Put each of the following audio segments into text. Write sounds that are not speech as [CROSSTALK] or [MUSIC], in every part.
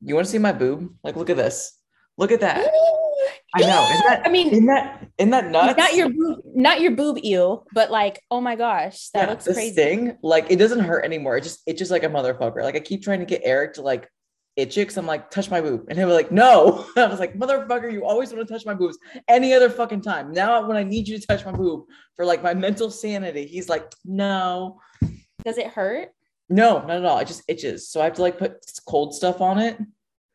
You want to see my boob? Like, look at this. Look at that. [GASPS] I know. Isn't that, I mean, isn't that, isn't that nuts? not your boob, not your boob eel, but like, oh my gosh, that Yeah, looks crazy. sting, like it doesn't hurt anymore. It just it's just like a motherfucker. Like I keep trying to get Eric to like itch it because I'm like, touch my boob. And he was like, no. [LAUGHS] I was like, motherfucker, you always want to touch my boobs any other fucking time. Now when I need you to touch my boob for like my mental sanity, he's like, no, Does it hurt? No, not at all. It just itches. So I have to like put cold stuff on it.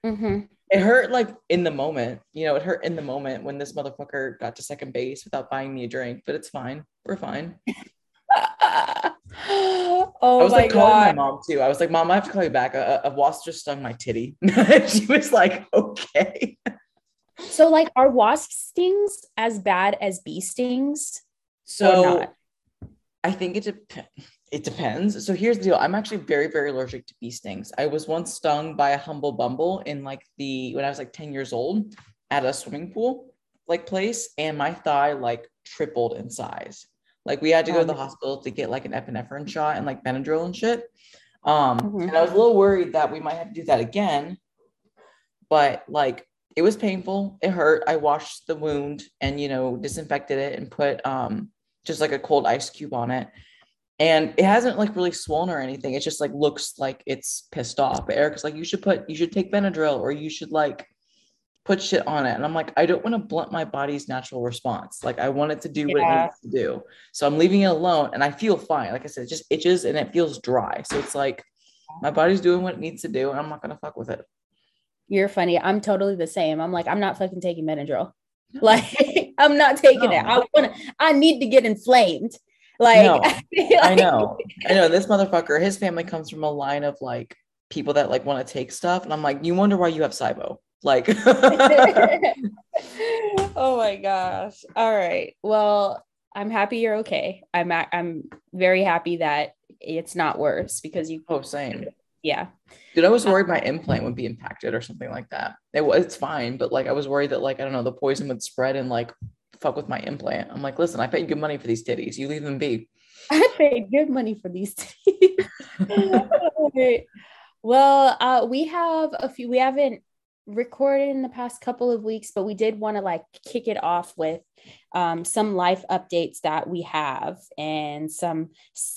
Mm-hmm. It hurt like in the moment, you know, it hurt in the moment when this motherfucker got to second base without buying me a drink, but it's fine. We're fine. [LAUGHS] oh I was my like calling my mom too. I was like, Mom, I have to call you back. A, a wasp just stung my titty. [LAUGHS] she was like, Okay. So like are wasp stings as bad as bee stings? So not? I think it dep- it depends. So here's the deal. I'm actually very, very allergic to bee stings. I was once stung by a humble bumble in like the when I was like 10 years old at a swimming pool like place, and my thigh like tripled in size. Like we had to go to the hospital to get like an epinephrine shot and like Benadryl and shit. Um, Mhm. and I was a little worried that we might have to do that again. But like it was painful. It hurt. I washed the wound and you know disinfected it and put um just like a cold ice cube on it. And it hasn't like really swollen or anything. It just like looks like it's pissed off. But Eric's like, you should put, you should take Benadryl or you should like put shit on it. And I'm like, I don't want to blunt my body's natural response. Like I want it to do what it Yeah. needs to do. So I'm leaving it alone and I feel fine. Like I said, it just itches and it feels dry. So it's like my body's doing what it needs to do and I'm not gonna fuck with it. You're funny. I'm totally the same. I'm like, I'm not fucking taking Benadryl. [LAUGHS] Like, I'm not taking it. I No. want to, I need to get inflamed. Like, No, [LAUGHS] feel I know. I know this motherfucker, his family comes from a line of like people that like want to take stuff. And I'm like, you wonder why you have SIBO. Like [LAUGHS] [LAUGHS] oh my gosh. All right. Well, I'm happy you're okay. I'm I'm very happy that it's not worse because you Oh, same. yeah. Dude, I was uh, worried my implant would be impacted or something like that. It was it's fine, but like I was worried that like I don't know the poison would spread and like fuck with my implant. I'm like, listen, I paid good money for these titties. You leave them be. [LAUGHS] I paid good money for these [LAUGHS] right. Well, uh, we have a few. We haven't recorded in the past couple of weeks, but we did want to like kick it off with um, some life updates that we have and some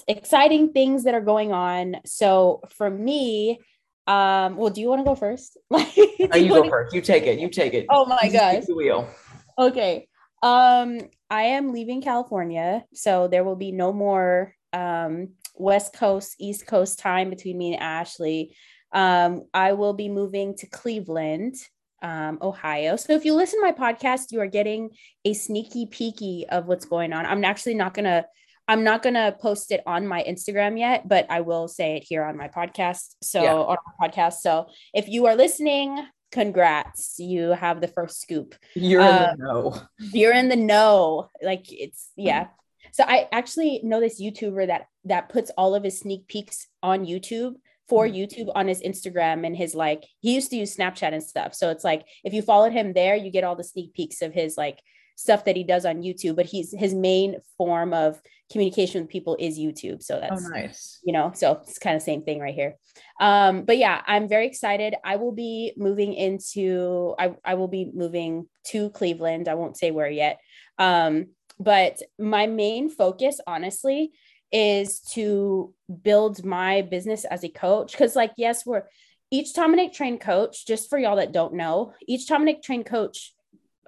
exciting things that are going on. So for me, um, well, do you want to go first? [LAUGHS] Oh, you go first. You take it. You take it. Oh my You gosh. The wheel. Okay. Um, I am leaving California, so there will be no more um West Coast, East Coast time between me and Ashley. Um, I will be moving to Cleveland, um, Ohio. So if you listen to my podcast, you are getting a sneaky peeky of what's going on. I'm actually not gonna I'm not gonna post it on my Instagram yet, but I will say it here on my podcast. So Yeah. on our podcast. So if you are listening, congrats. You have the first scoop. You're Uh, in the know. you're in the know. Like it's yeah. So i actually know this youtuber that that puts all of his sneak peeks on youtube for youtube on his instagram and his like he used to use snapchat and stuff. So it's like if you followed him there you get all the sneak peeks of his like stuff that he does on youtube but he's his main form of communication with people is youtube. So Oh, that's nice. you know so it's kind of same thing right here. Um but yeah i'm very excited. I will be moving into i, I will be moving to cleveland. I won't say where yet. Um but my main focus honestly is to build my business as a coach. Because like yes we're each Tomanek trained coach just for y'all that don't know each Tomanek trained coach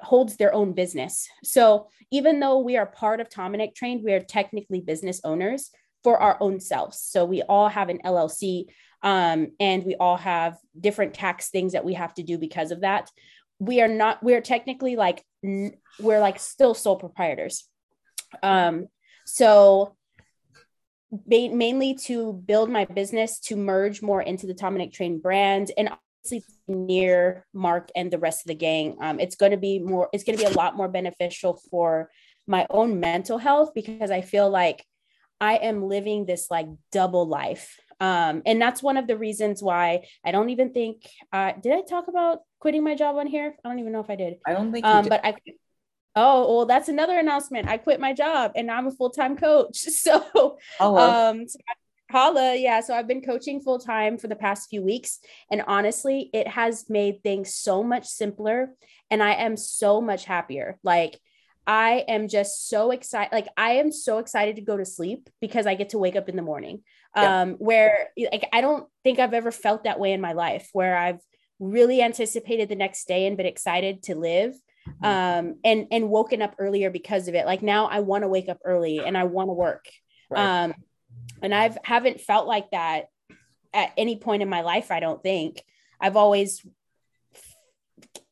holds their own business so even though we are part of Tomanek trained we are technically business owners for our own selves. So we all have an LLC um, and we all have different tax things that we have to do because of that. We are not, we're technically like, we're like still sole proprietors. Um, so ma- mainly to build my business, to merge more into the Tomanek Train brand and near Mark and the rest of the gang. Um, it's going to be more, it's going to be a lot more beneficial for my own mental health because I feel like I am living this like double life. Um, and that's one of the reasons why I don't even think uh did I talk about quitting my job on here? I don't even know if I did. I don't think Um, but I oh well that's another announcement. I quit my job and now I'm a full-time coach. [LAUGHS] So Hello. um so holla. Yeah. So I've been coaching full time for the past few weeks. And honestly, it has made things so much simpler. And I am so much happier. Like, I am just so excited. Like, I am so excited to go to sleep because I get to wake up in the morning. Yeah. Um, where like I don't think I've ever felt that way in my life, where I've really anticipated the next day and been excited to live mm-hmm. um and and woken up earlier because of it like now i want to wake up early and i want to work right. um and i've haven't felt like that at any point in my life i don't think. I've always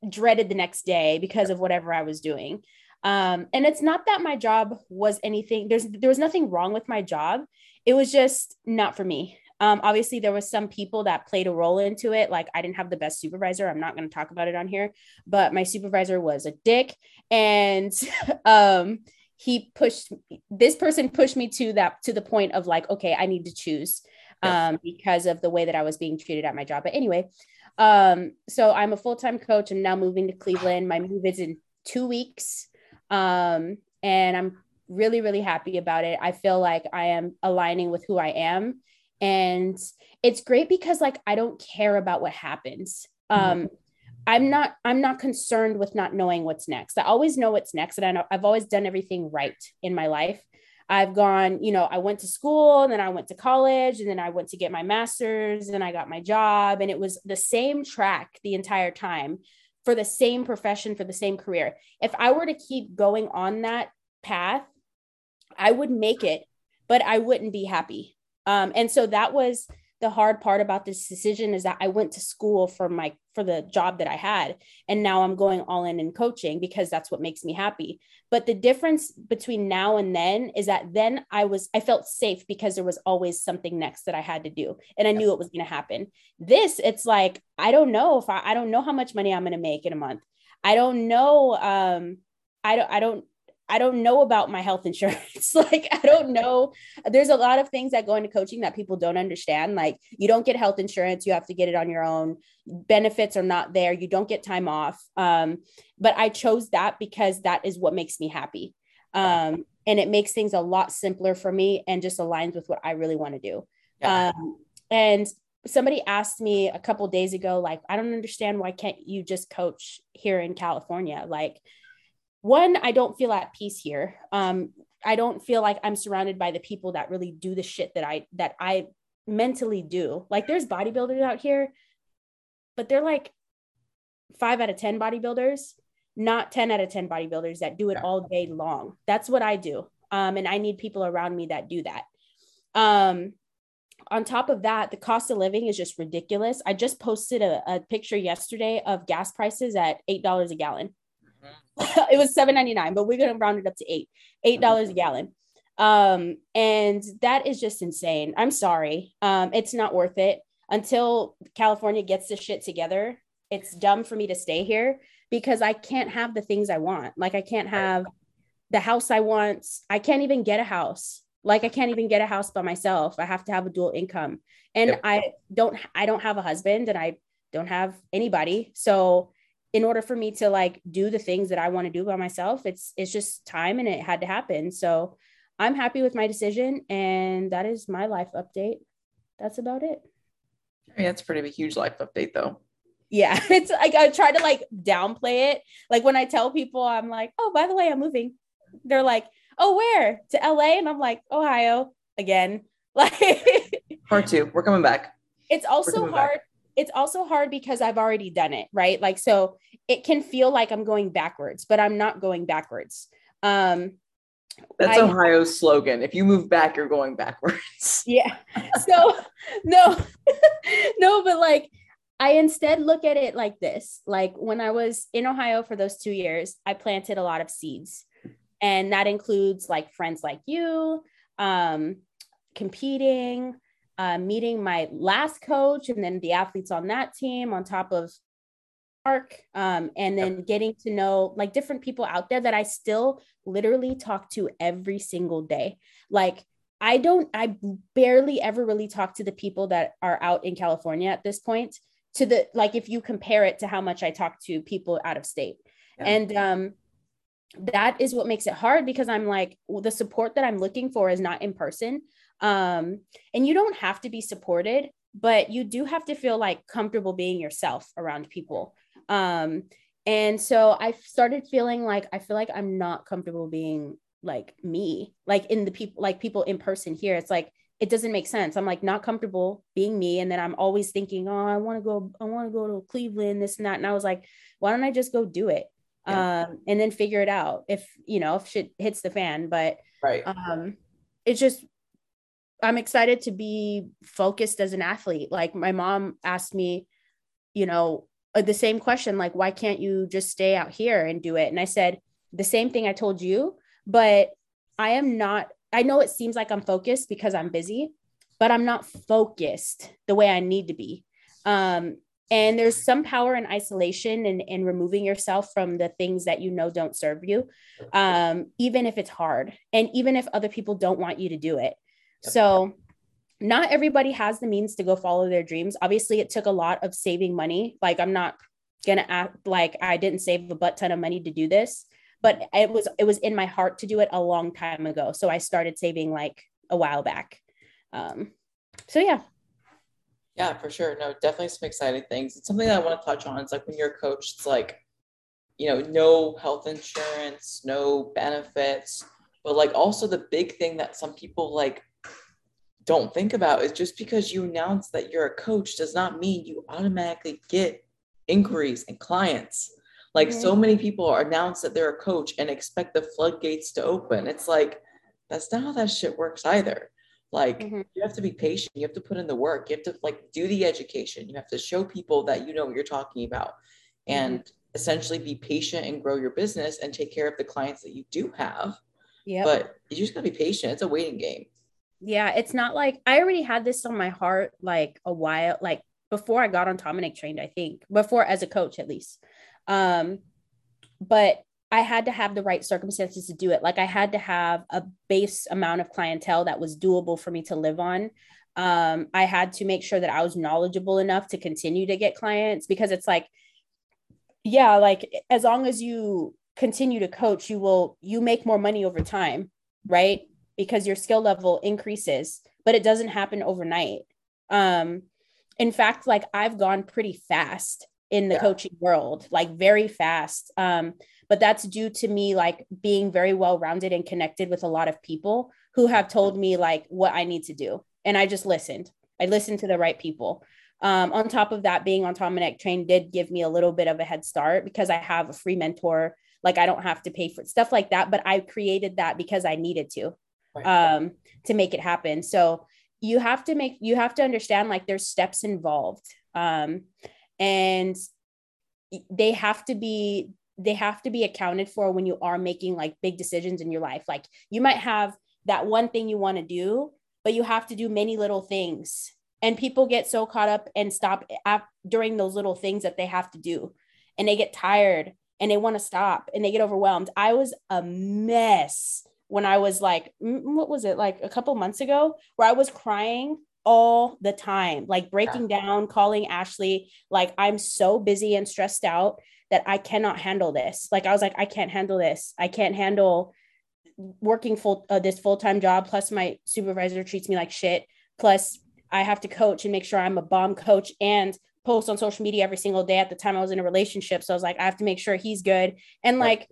dreaded the next day because of whatever i was doing. Um and it's not that my job was anything there's there was nothing wrong with my job. It was just not for me. Um, obviously, there was some people that played a role into it. Like I didn't have the best supervisor. I'm not going to talk about it on here, but my supervisor was a dick, and [LAUGHS] um, he pushed this person pushed me to that to the point of like, okay, I need to choose um, because of the way that I was being treated at my job. But anyway, um, so I'm a full time coach. I'm now moving to Cleveland. My move is in two weeks, um, and I'm really really happy about it. I feel like I am aligning with who I am and it's great because like i don't care about what happens mm-hmm. I'm not i'm not concerned with not knowing what's next. I always know what's next and i know i've always done everything right in my life. I've gone you know i went to school and then i went to college and then i went to get my master's and i got my job and it was the same track the entire time for the same profession for the same career. If i were to keep going on that path i would make it but i wouldn't be happy. Um, and so that was the hard part about this decision is that I went to school for my for the job that I had and now I'm going all in in coaching because that's what makes me happy. But the difference between now and then is that then I was I felt safe because there was always something next that I had to do and I knew it was going to happen. This it's like I don't know if I, I don't know how much money I'm going to make in a month. I don't know um I don't I don't I don't know about my health [LAUGHS] insurance. like, I don't know. There's a lot of things that go into coaching that people don't understand. Like, you don't get health insurance, you have to get it on your own. Benefits are not there, you don't get time off. Um, but I chose that because that is what makes me happy. Um, and it makes things a lot simpler for me and just aligns with what I really want to do. Yeah. Um, and somebody asked me a couple days ago, like, I don't understand why can't you just coach here in California? Like, one, I don't feel at peace here. Um, I don't feel like I'm surrounded by the people that really do the shit that I that I mentally do. Like there's bodybuilders out here, but they're like five out of 10 bodybuilders, not 10 out of 10 bodybuilders that do it all day long. That's what I do. Um, and I need people around me that do that. Um, on top of that, the cost of living is just ridiculous. I just posted a, a picture yesterday of gas prices at $8 a gallon. [LAUGHS] it was seven ninety nine, but we're gonna round it up to eight, eight dollars a gallon. Um, and that is just insane. I'm sorry. Um, it's not worth it until California gets this shit together. It's dumb for me to stay here because I can't have the things I want. Like I can't have the house I want. I can't even get a house. Like I can't even get a house by myself. I have to have a dual income. And yep. I don't I don't have a husband and I don't have anybody. So in order for me to like do the things that I want to do by myself, it's it's just time and it had to happen. So I'm happy with my decision and that is my life update. That's about it. I mean, that's pretty of a huge life update though. Yeah, [LAUGHS] it's like I try to like downplay it. Like when I tell people I'm like, "Oh, by the way, I'm moving." They're like, "Oh, where?" To LA and I'm like, "Ohio again." [LAUGHS] Like part 2. We're coming back. It's also hard back it's also hard because I've already done it, right? Like, so it can feel like I'm going backwards, but I'm not going backwards. Um, that's I, Ohio's slogan. If you move back, you're going backwards. [LAUGHS] Yeah. So, no, [LAUGHS] no, but like, I instead look at it like this like, when I was in Ohio for those two years, I planted a lot of seeds. And that includes like friends like you, um, competing, uh, meeting my last coach and then the athletes on that team on top of Mark, um, and then getting to know like different people out there that I still literally talk to every single day. Like I don't, I barely ever really talk to the people that are out in California at this point. To the like, if you compare it to how much I talk to people out of state, yeah. and um, that is what makes it hard because I'm like well, the support that I'm looking for is not in person Um, and you don't have to be supported, but you do have to feel like comfortable being yourself around people. Um, and so I started feeling like I feel like I'm not comfortable being like me, like in the people, like people in person here. It's like it doesn't make sense. I'm like not comfortable being me. And then I'm always thinking, oh, I want to go, I want to go to Cleveland, this and that. And I was like, why don't I just go do it? Yeah. Um, and then figure it out if you know if shit hits the fan. But right. um it's just I'm excited to be focused as an athlete. Like my mom asked me, you know, uh, the same question, like, why can't you just stay out here and do it? And I said, the same thing I told you, but I am not I know it seems like I'm focused because I'm busy, but I'm not focused the way I need to be. Um, and there's some power in isolation and, and removing yourself from the things that you know don't serve you, um, even if it's hard and even if other people don't want you to do it. So, not everybody has the means to go follow their dreams. Obviously, it took a lot of saving money. Like, I'm not gonna act like I didn't save a butt ton of money to do this but it was it was in my heart to do it a long time ago. So i started saving like a while back. Um so yeah. Yeah for sure. No definitely some exciting things. It's something that i want to touch on it's like when you're a coach it's like you know no health insurance no benefits but like also the big thing that some people like don't think about is just because you announce that you're a coach does not mean you automatically get inquiries and clients like mm-hmm. so many people announce that they're a coach and expect the floodgates to open. It's like that's not how that shit works either. Like mm-hmm. you have to be patient. You have to put in the work. You have to like do the education. You have to show people that you know what you're talking about, and mm-hmm. essentially be patient and grow your business and take care of the clients that you do have. Yeah. But you just gotta be patient. It's a waiting game. Yeah, it's not like I already had this on my heart like a while, like before I got on Tomanek trained, I think, before as a coach at least. Um, but I had to have the right circumstances to do it. Like I had to have a base amount of clientele that was doable for me to live on. Um, I had to make sure that I was knowledgeable enough to continue to get clients because it's like, yeah, like as long as you continue to coach, you will you make more money over time, right? Because your skill level increases, but it doesn't happen overnight. Um, in fact, like I've gone pretty fast in the yeah. coaching world, like very fast. Um, but that's due to me like being very well rounded and connected with a lot of people who have told me like what I need to do. And I just listened. I listened to the right people. Um, on top of that, being on Tomanek Train did give me a little bit of a head start because I have a free mentor. Like I don't have to pay for stuff like that, but I created that because I needed to um, to make it happen. So you have to make you have to understand like there's steps involved. Um, and they have to be they have to be accounted for when you are making like big decisions in your life. Like you might have that one thing you want to do but you have to do many little things. And people get so caught up and stop at, during those little things that they have to do. And they get tired and they want to stop and they get overwhelmed. I was a mess when i was like what was it like a couple months ago where i was crying all the time, like breaking yeah. down, calling Ashley, like I'm so busy and stressed out that I cannot handle this. Like I was like, I can't handle this. I can't handle working full uh, this full-time job plus my supervisor treats me like shit plus I have to coach and make sure I'm a bomb coach and post on social media every single day at the time I was in a relationship so I was like I have to make sure he's good and like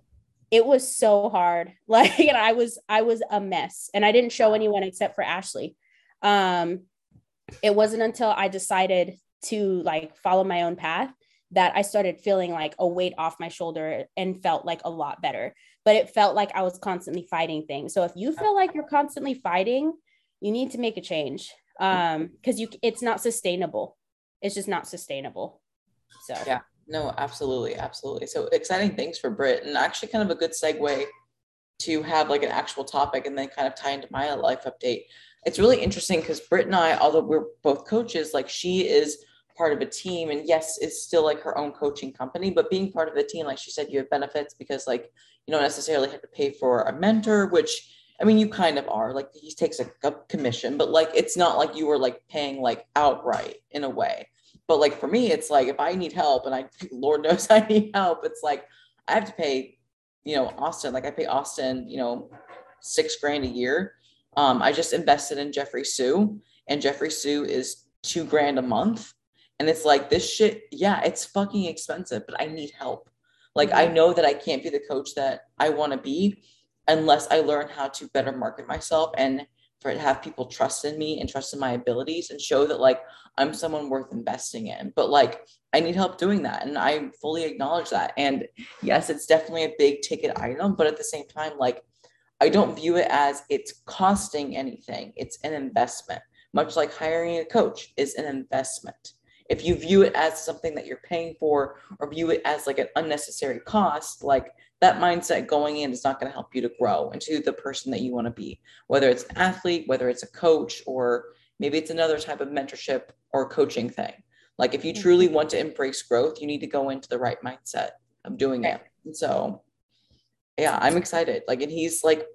it was so hard [LAUGHS] like and I was I was a mess and I didn't show anyone except for Ashley um it wasn't until I decided to like follow my own path that I started feeling like a weight off my shoulder and felt like a lot better. But it felt like I was constantly fighting things. So if you feel like you're constantly fighting, you need to make a change um because you it's not sustainable. It's just not sustainable. So yeah, no, absolutely, absolutely. So exciting things for Britt, and actually kind of a good segue to have like an actual topic and then kind of tie into my life update it's really interesting because Britt and I, although we're both coaches, like she is part of a team and yes, it's still like her own coaching company, but being part of the team, like she said, you have benefits because like you don't necessarily have to pay for a mentor, which I mean, you kind of are like he takes a commission, but like it's not like you were like paying like outright in a way. But like for me, it's like if I need help and I, [LAUGHS] Lord knows I need help, it's like I have to pay, you know, Austin, like I pay Austin, you know, six grand a year Um, I just invested in Jeffrey Sue, and Jeffrey Sue is two grand a month. And it's like this shit, yeah, it's fucking expensive, but I need help. Like I know that I can't be the coach that I want to be unless I learn how to better market myself and for to have people trust in me and trust in my abilities and show that like I'm someone worth investing in. But like I need help doing that. And I fully acknowledge that. And yes, it's definitely a big ticket item, but at the same time, like I don't view it as it's costing anything. It's an investment, much like hiring a coach is an investment. If you view it as something that you're paying for or view it as like an unnecessary cost, like that mindset going in is not going to help you to grow into the person that you want to be, whether it's an athlete, whether it's a coach, or maybe it's another type of mentorship or coaching thing. Like if you mm-hmm. truly want to embrace growth, you need to go into the right mindset of doing it. And so, yeah, I'm excited. Like, and he's like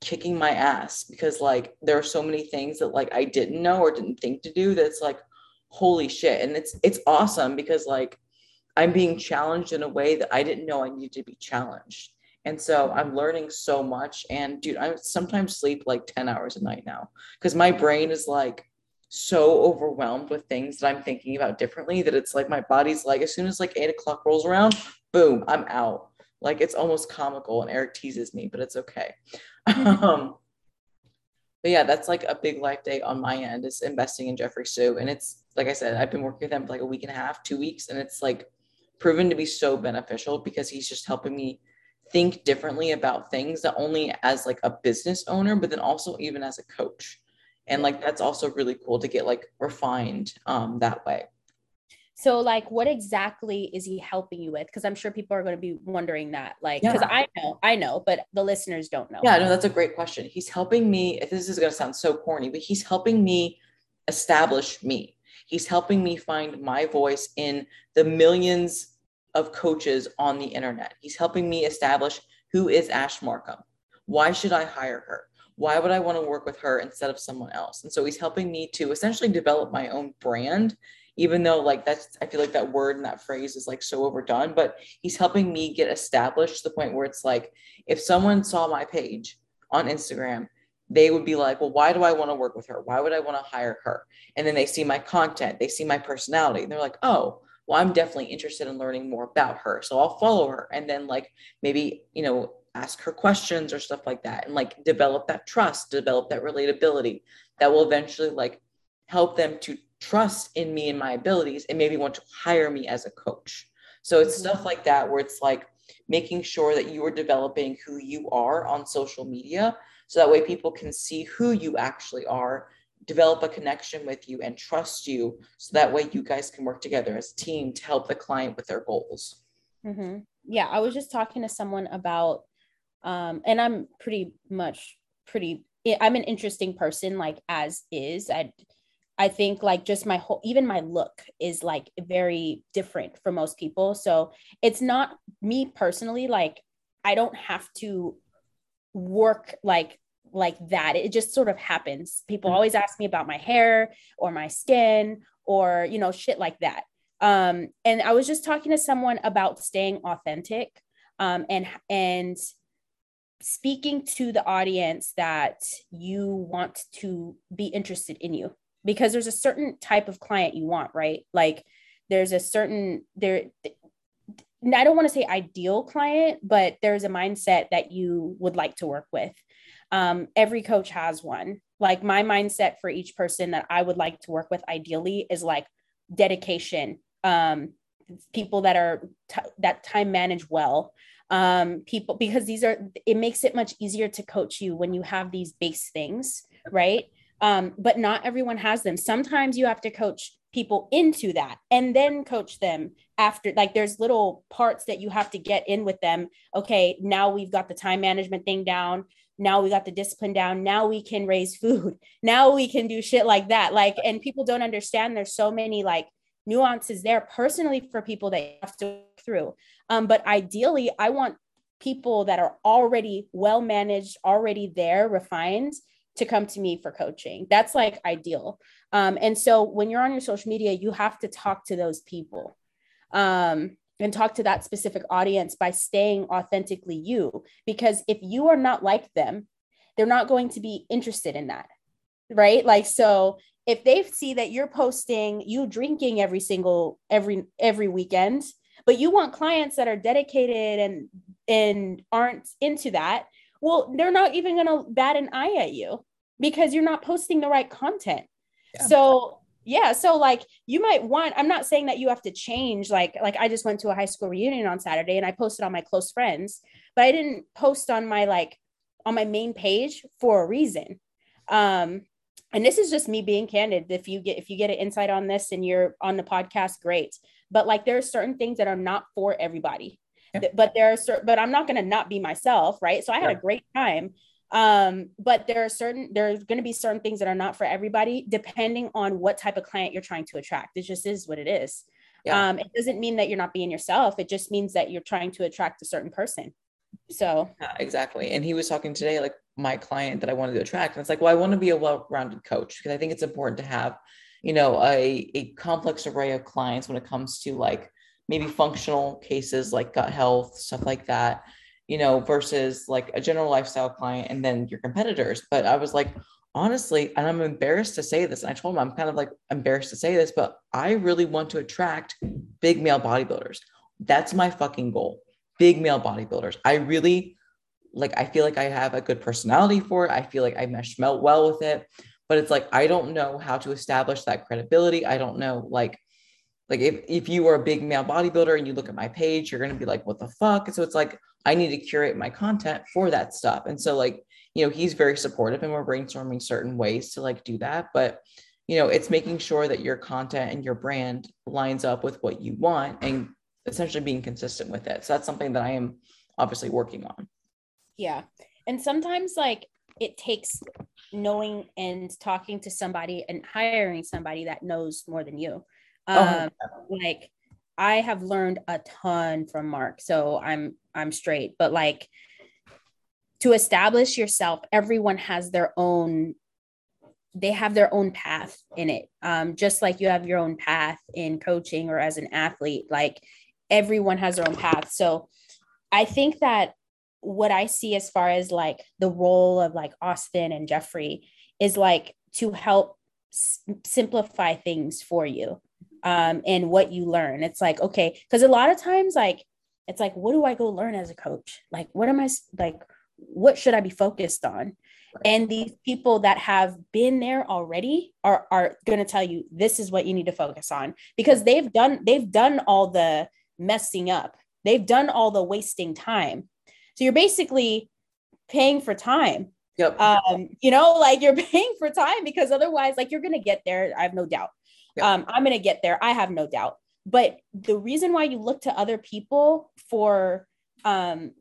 kicking my ass because like there are so many things that like I didn't know or didn't think to do that's like holy shit. And it's it's awesome because like I'm being challenged in a way that I didn't know I needed to be challenged. And so I'm learning so much. And dude, I sometimes sleep like 10 hours a night now because my brain is like so overwhelmed with things that I'm thinking about differently that it's like my body's like, as soon as like eight o'clock rolls around, boom, I'm out. Like it's almost comical. And Eric teases me, but it's okay. [LAUGHS] um, but yeah, that's like a big life day on my end is investing in Jeffrey Sue. And it's like I said, I've been working with them for like a week and a half, two weeks, and it's like proven to be so beneficial because he's just helping me think differently about things not only as like a business owner but then also even as a coach. And like that's also really cool to get like refined um that way. So like what exactly is he helping you with? Because i'm sure people are going to be wondering that like because yeah. i know i know but the listeners don't know. Yeah no that's a great question. He's helping me if this is going to sound so corny but he's helping me establish me. He's helping me find my voice in the millions of coaches on the internet. He's helping me establish who is Ash Markham. Why should I hire her? Why would I want to work with her instead of someone else? And so he's helping me to essentially develop my own brand, even though like that's I feel like that word and that phrase is like so overdone, but he's helping me get established to the point where it's like if someone saw my page on Instagram, they would be like, well, why do I want to work with her? Why would I want to hire her? And then they see my content, they see my personality, and they're like, oh, well, I'm definitely interested in learning more about her. So I'll follow her and then like maybe, you know, ask her questions or stuff like that and like develop that trust, develop that relatability that will eventually like help them to trust in me and my abilities and maybe want to hire me as a coach. So it's mm-hmm. stuff like that where it's like making sure that you are developing who you are on social media so that way people can see who you actually are develop a connection with you and trust you so that way you guys can work together as a team to help the client with their goals. Mm-hmm. yeah i was just talking to someone about um and i'm pretty much pretty i'm an interesting person like as is. I i think like just my whole even my look is like very different for most people. So it's not me personally like i don't have to work like like that. It just sort of happens. People mm-hmm. always ask me about my hair or my skin or, you know, shit like that. Um, and I was just talking to someone about staying authentic um, and, and, speaking to the audience that you want to be interested in you because there's a certain type of client you want right like there's a certain there I don't want to say ideal client, but there's a mindset that you would like to work with um, every coach has one. Like my mindset for each person that i would like to work with ideally is like dedication um, people that are t- that time manage well um, people because these are it makes it much easier to coach you when you have these base things right? Um, but not everyone has them. Sometimes you have to coach people into that and then coach them after like there's little parts that you have to get in with them. Okay now we've got the time management thing down now we got the discipline down now we can raise food [LAUGHS] now we can do shit like that. Like and people don't understand there's so many like nuances there personally for people that have to through. Um, but ideally i want people that are already well managed already there refined to come to me for coaching. That's like ideal. Um, and so when you're on your social media you have to talk to those people. Um, and talk to that specific audience by staying authentically you. Because if you are not like them, they're not going to be interested in that. Right. Like, so if they see that you're posting you drinking every single every every weekend but you want clients that are dedicated and and aren't into that well they're not even going to bat an eye at you because you're not posting the right content yeah. so yeah so like you might want i'm not saying that you have to change like like i just went to a high school reunion on saturday and i posted on my close friends but i didn't post on my like on my main page for a reason um and this is just me being candid if you get if you get an insight on this and you're on the podcast great but like there are certain things that are not for everybody yeah. but there are certain but i'm not going to not be myself right so i had yeah. a great time um but there are certain there's going to be certain things that are not for everybody depending on what type of client you're trying to attract. It just is what it is. Yeah. um it doesn't mean that you're not being yourself. It just means that you're trying to attract a certain person. So yeah, exactly. And he was talking today like my client that i wanted to attract and it's like well i want to be a well-rounded coach because i think it's important to have you know a, a complex array of clients when it comes to like maybe functional cases like gut health stuff like that you know versus like a general lifestyle client and then your competitors. But i was like honestly and i'm embarrassed to say this and i told him i'm kind of like embarrassed to say this but i really want to attract big male bodybuilders. That's my fucking goal big male bodybuilders. I really like i feel like i have a good personality for it. I feel like i mesh melt well with it. But it's like i don't know how to establish that credibility. I don't know like like if, if you are a big male bodybuilder and you look at my page you're going to be like what the fuck? So it's like i need to curate my content for that stuff. And so like you know he's very supportive and we're brainstorming certain ways to like do that. But you know it's making sure that your content and your brand lines up with what you want and essentially being consistent with it. So that's something that i am obviously working on. Yeah. And sometimes like it takes knowing and talking to somebody and hiring somebody that knows more than you um oh. like i have learned a ton from mark so i'm i'm straight but like to establish yourself everyone has their own they have their own path in it. Um, just like you have your own path in coaching or as an athlete like everyone has their own path. So i think that what I see as far as like the role of like Austin and Jeffrey is like to help s- simplify things for you um, and what you learn. It's like, okay, because a lot of times, like, it's like, what do I go learn as a coach? Like, what am I like? What should I be focused on? And these people that have been there already are are going to tell you this is what you need to focus on because they've done they've done all the messing up. They've done all the wasting time so you're basically paying for time. Yep. Um, you know, like you're [LAUGHS] paying for time because otherwise, like you're gonna get there. I have no doubt. Yep. Um, I'm gonna get there. I have no doubt. But the reason why you look to other people for um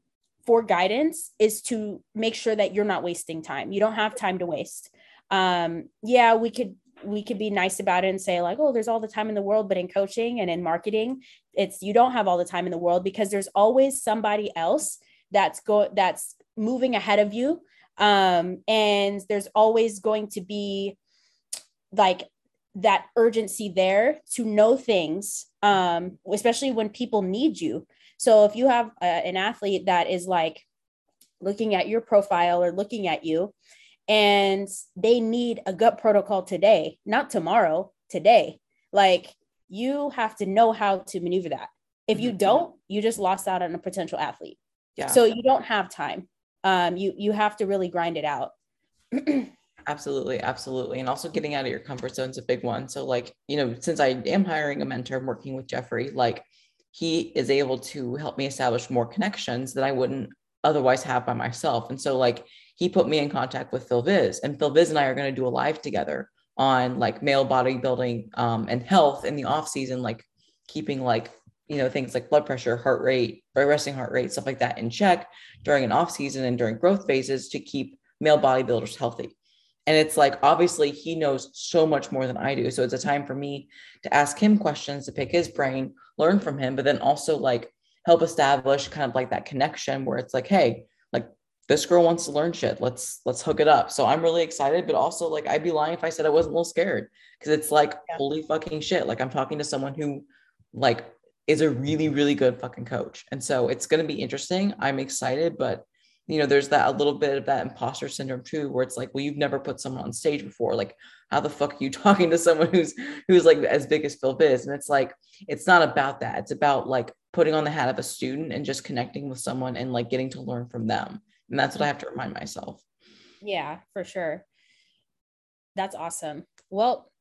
for guidance is to make sure that you're not wasting time. You don't have time to waste. Um, yeah, we could we could be nice about it and say like oh there's all the time in the world but in coaching and in marketing it's you don't have all the time in the world because there's always somebody else that's go that's moving ahead of you um and there's always going to be like that urgency there to know things um especially when people need you so if you have a, an athlete that is like looking at your profile or looking at you and they need a gut protocol today not tomorrow today like you have to know how to maneuver that if you mm-hmm. don't you just lost out on a potential athlete yeah. So you don't have time. Um, you you have to really grind it out. [CLEARS THROAT] absolutely, absolutely, and also getting out of your comfort zone is a big one. So like you know, since I am hiring a mentor, I'm working with Jeffrey, like he is able to help me establish more connections that I wouldn't otherwise have by myself. And so like he put me in contact with Phil Viz, and Phil Viz and I are going to do a live together on like male bodybuilding um, and health in the off season, like keeping like you know things like blood pressure heart rate resting heart rate stuff like that in check during an off season and during growth phases to keep male bodybuilders healthy and it's like obviously he knows so much more than i do so it's a time for me to ask him questions to pick his brain learn from him but then also like help establish kind of like that connection where it's like hey like this girl wants to learn shit let's let's hook it up so i'm really excited but also like i'd be lying if i said i wasn't a little scared because it's like yeah. holy fucking shit like i'm talking to someone who like is a really, really good fucking coach. And so it's going to be interesting. I'm excited, but you know, there's that a little bit of that imposter syndrome too, where it's like, well, you've never put someone on stage before. Like, how the fuck are you [LAUGHS] talking to someone who's who's like as big as Phil Biz? And it's like, it's not about that. It's about like putting on the hat of a student and just connecting with someone and like getting to learn from them. And that's what I have to remind myself. Yeah, for sure. That's awesome. Well,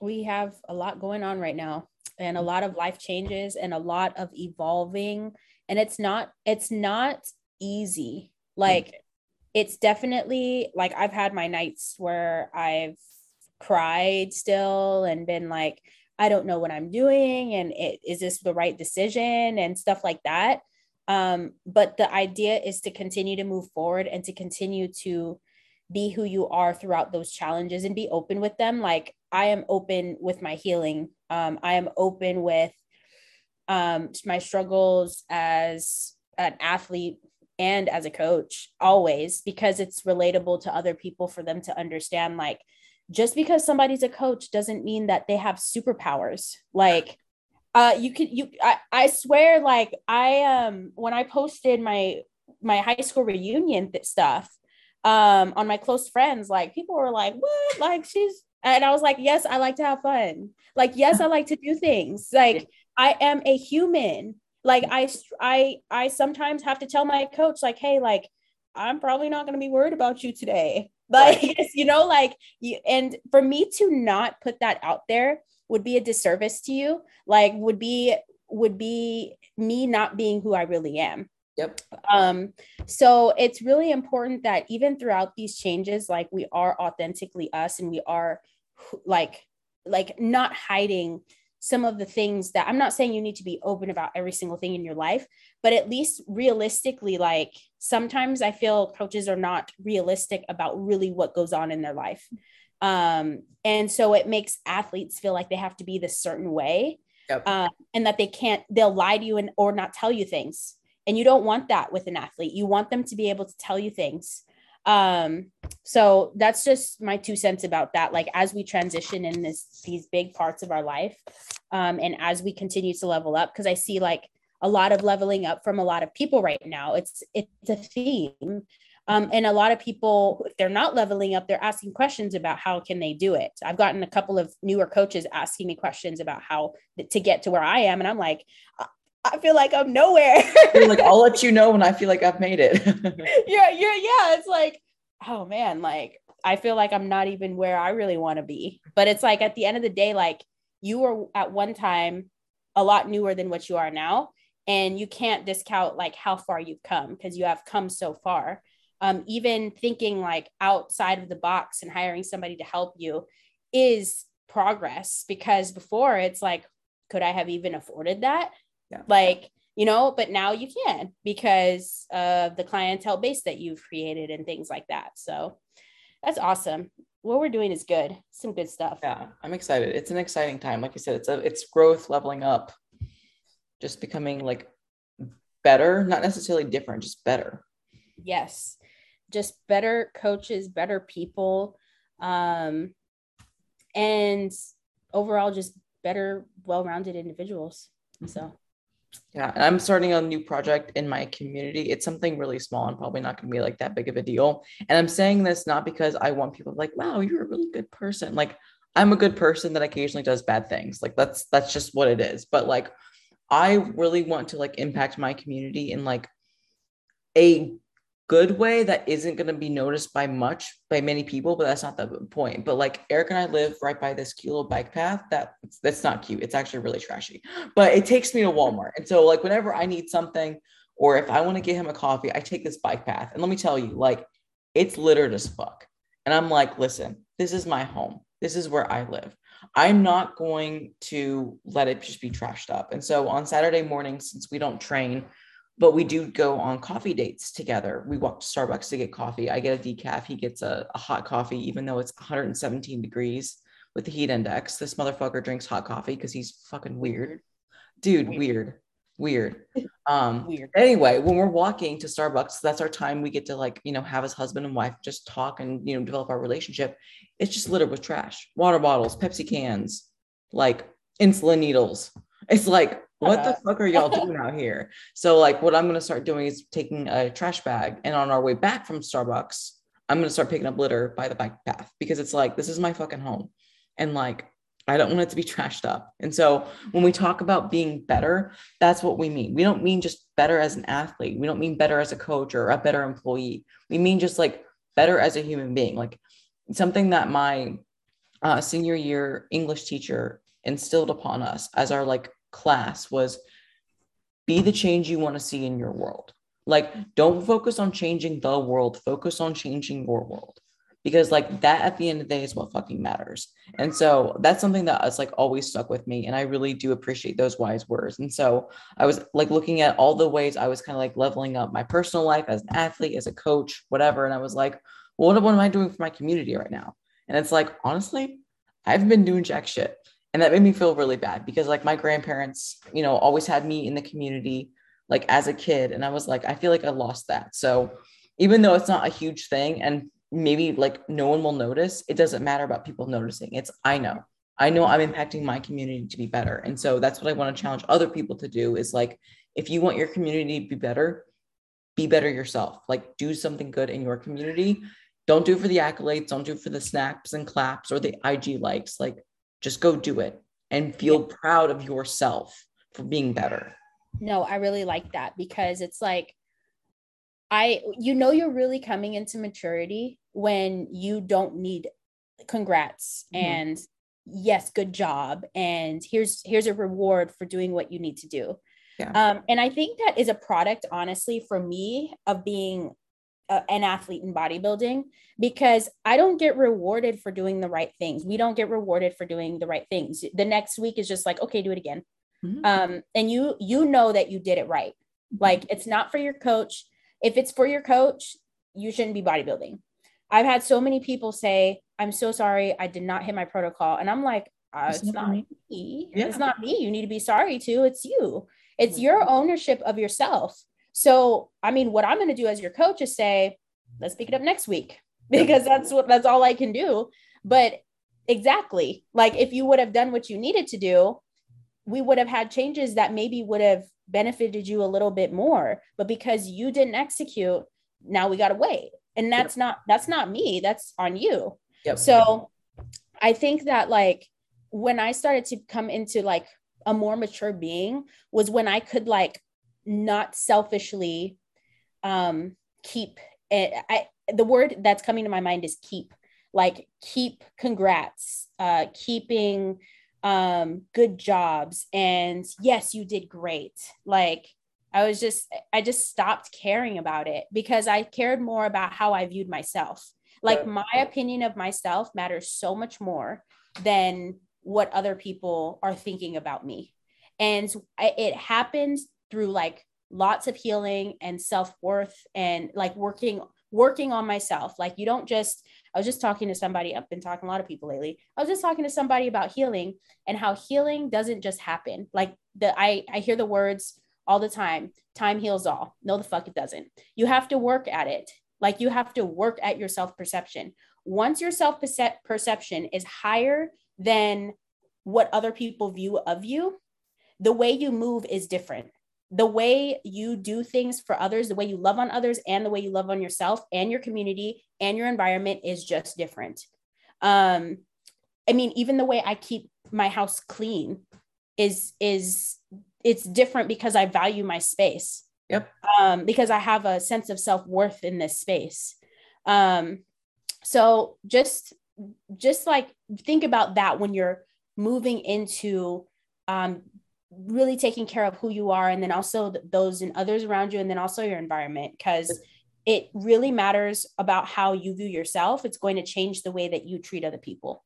we have a lot going on right now and a lot of life changes and a lot of evolving and it's not it's not easy like it's definitely like I've had my nights where I've cried still and been like I don't know what I'm doing and it, is this the right decision and stuff like that. Um but the idea is to continue to move forward and to continue to be who you are throughout those challenges and be open with them. Like i am open with my healing. Um, i am open with um, my struggles as an athlete and as a coach always because it's relatable to other people for them to understand like just because somebody's a coach doesn't mean that they have superpowers. Like uh you could you I, I swear like i um when i posted my my high school reunion th- stuff um on my close friends like people were like what? Like she's and i was like yes i like to have fun. Like yes i like to do things. Like i am a human like i i i sometimes have to tell my coach like hey like i'm probably not going to be worried about you today [LAUGHS] like right. [LAUGHS] you know like you and for me to not put that out there would be a disservice to you like would be would be me not being who i really am Yep. Um, so it's really important that even throughout these changes, like we are authentically us and we are like like not hiding some of the things that I'm not saying you need to be open about every single thing in your life, but at least realistically, like sometimes I feel coaches are not realistic about really what goes on in their life. Um, and so it makes athletes feel like they have to be this certain way. Yep. Uh, and that they can't, they'll lie to you and or not tell you things and you don't want that with an athlete you want them to be able to tell you things um so that's just my two cents about that. Like as we transition in this these big parts of our life um and as we continue to level up because i see like a lot of leveling up from a lot of people right now. It's it's a theme. Um, and a lot of people if they're not leveling up they're asking questions about how can they do it. I've gotten a couple of newer coaches asking me questions about how to get to where i am and i'm like I feel like I'm nowhere. like, I'll let you [LAUGHS] know when I feel like I've made it. [LAUGHS] yeah, yeah, yeah. It's like, oh man, like I feel like I'm not even where I really want to be. But it's like at the end of the day, like you were at one time a lot newer than what you are now. And you can't discount like how far you've come because you have come so far. Um, even thinking like outside of the box and hiring somebody to help you is progress because before it's like, could I have even afforded that? Yeah. Like, you know, but now you can because of the clientele base that you've created and things like that. So that's awesome. What we're doing is good. Some good stuff. Yeah, I'm excited. It's an exciting time. Like I said, it's a it's growth, leveling up, just becoming like better, not necessarily different, just better. Yes. Just better coaches, better people. Um and overall just better well-rounded individuals. So yeah, I'm starting a new project in my community. It's something really small and probably not going to be like that big of a deal. And I'm saying this not because I want people to be like, wow, you're a really good person. Like I'm a good person that occasionally does bad things. Like that's that's just what it is. But like I really want to like impact my community in like a good way that isn't going to be noticed by much by many people but that's not the point. But like eric and i live right by this cute little bike path that that's not cute. It's actually really trashy but it takes me to walmart. And so like whenever i need something or if i want to get him a coffee i take this bike path. And let me tell you like it's littered as fuck. And i'm like listen this is my home. This is where i live. I'm not going to let it just be trashed up. And so on saturday mornings since we don't train but we do go on coffee dates together. We walk to Starbucks to get coffee. I get a decaf. He gets a, a, hot coffee, even though it's 117 degrees with the heat index. This motherfucker drinks hot coffee because he's fucking weird. Dude, weird. Weird. [LAUGHS] Um weird. anyway, when we're walking to Starbucks, that's our time we get to like, you know, have as husband and wife just talk and you know develop our relationship. It's just littered with trash, water bottles, Pepsi cans, like insulin needles. It's like what the fuck are y'all doing out here? So like what I'm gonna start doing is taking a trash bag and on our way back from Starbucks, I'm gonna start picking up litter by the bike path because it's like this is my fucking home. And like I don't want it to be [LAUGHS] trashed up. And so when we talk about being better, that's what we mean. We don't mean just better as an athlete. We don't mean better as a coach or a better employee. We mean just like better as a human being. Like something that my uh, senior year English teacher instilled upon us as our like class was be the change you want to see in your world. Like don't focus on changing the world, focus on changing your world because like that at the end of the day is what fucking matters. And so that's something that has like always stuck with me. And I really do appreciate those wise words. And so I was like looking at all the ways I was kind of like leveling up my personal life as an athlete, as a coach, whatever. And I was like, well, what, what am I doing for my community right now? And it's like, honestly, I've been doing jack shit. And that made me feel really bad because like my grandparents, you know, always had me in the community like as a kid. And I was like, I feel like I lost that. So even though it's not a huge thing and maybe like no one will notice, it doesn't matter about people noticing. It's I know. I know I'm impacting my community to be better. And so that's what I want to challenge other people to do is like if you want your community to be better, be better yourself. Like do something good in your community. Don't do it for the accolades, don't do it for the snaps and claps or the IG likes. Like just go do it and feel proud of yourself for being better. No, I really like that because it's like I you know you're really coming into maturity when you don't need congrats mm-hmm. and yes good job and here's here's a reward for doing what you need to do yeah. um, and i think that is a product honestly for me of being a, an athlete in bodybuilding because i don't get rewarded for doing the right things we don't get rewarded for doing the right things the next week is just like okay do it again mm-hmm. um, and you you know that you did it right mm-hmm. like it's not for your coach if it's for your coach you shouldn't be bodybuilding I've had so many people say, I'm so sorry, I did not hit my protocol. And I'm like, uh, it's, it's, not me. me. Yeah. It's not me. You need to be sorry to. It's you. It's your ownership of yourself. So, I mean, what I'm going to do as your coach is say, let's pick it up next week [LAUGHS] because that's what that's all I can do. But exactly, like if you would have done what you needed to do, we would have had changes that maybe would have benefited you a little bit more. But because you didn't execute, now we got to wait and that's yep. not that's not me that's on you yep. so i think that like when i started to come into like a more mature being was when i could like not selfishly um keep it i the word that's coming to my mind is keep like keep congrats uh keeping um good jobs and yes you did great like I was just, I just stopped caring about it because I cared more about how I viewed myself. Like my opinion of myself matters so much more than what other people are thinking about me. And it happens through like lots of healing and self-worth and like working working on myself. Like you don't just I was just talking to somebody, I've been talking a lot of people lately. I was just talking to somebody about healing and how healing doesn't just happen. Like the I I hear the words all the time. Time heals all. No, the fuck it doesn't. You have to work at it. Like you have to work at your self perception. Once your self perception is higher than what other people view of you, the way you move is different. The way you do things for others, the way you love on others, and the way you love on yourself and your community and your environment is just different. Um, I mean, even the way I keep my house clean is is it's different because I value my space. Yep. Um, because I have a sense of self worth in this space. Um, so just just like think about that when you're moving into um, really taking care of who you are and then also those and others around you and then also your environment because it really matters about how you view yourself it's going to change the way that you treat other people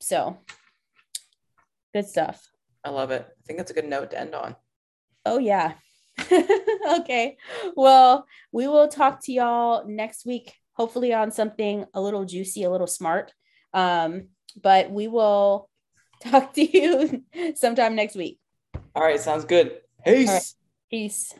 so good stuff I love it. I think that's a good note to end on. Oh, yeah. [LAUGHS] okay. Well, we will talk to y'all next week, hopefully on something a little juicy, a little smart. Um, but we will [LAUGHS] talk to you [LAUGHS] sometime next week. All right. Sounds good. Peace. Peace.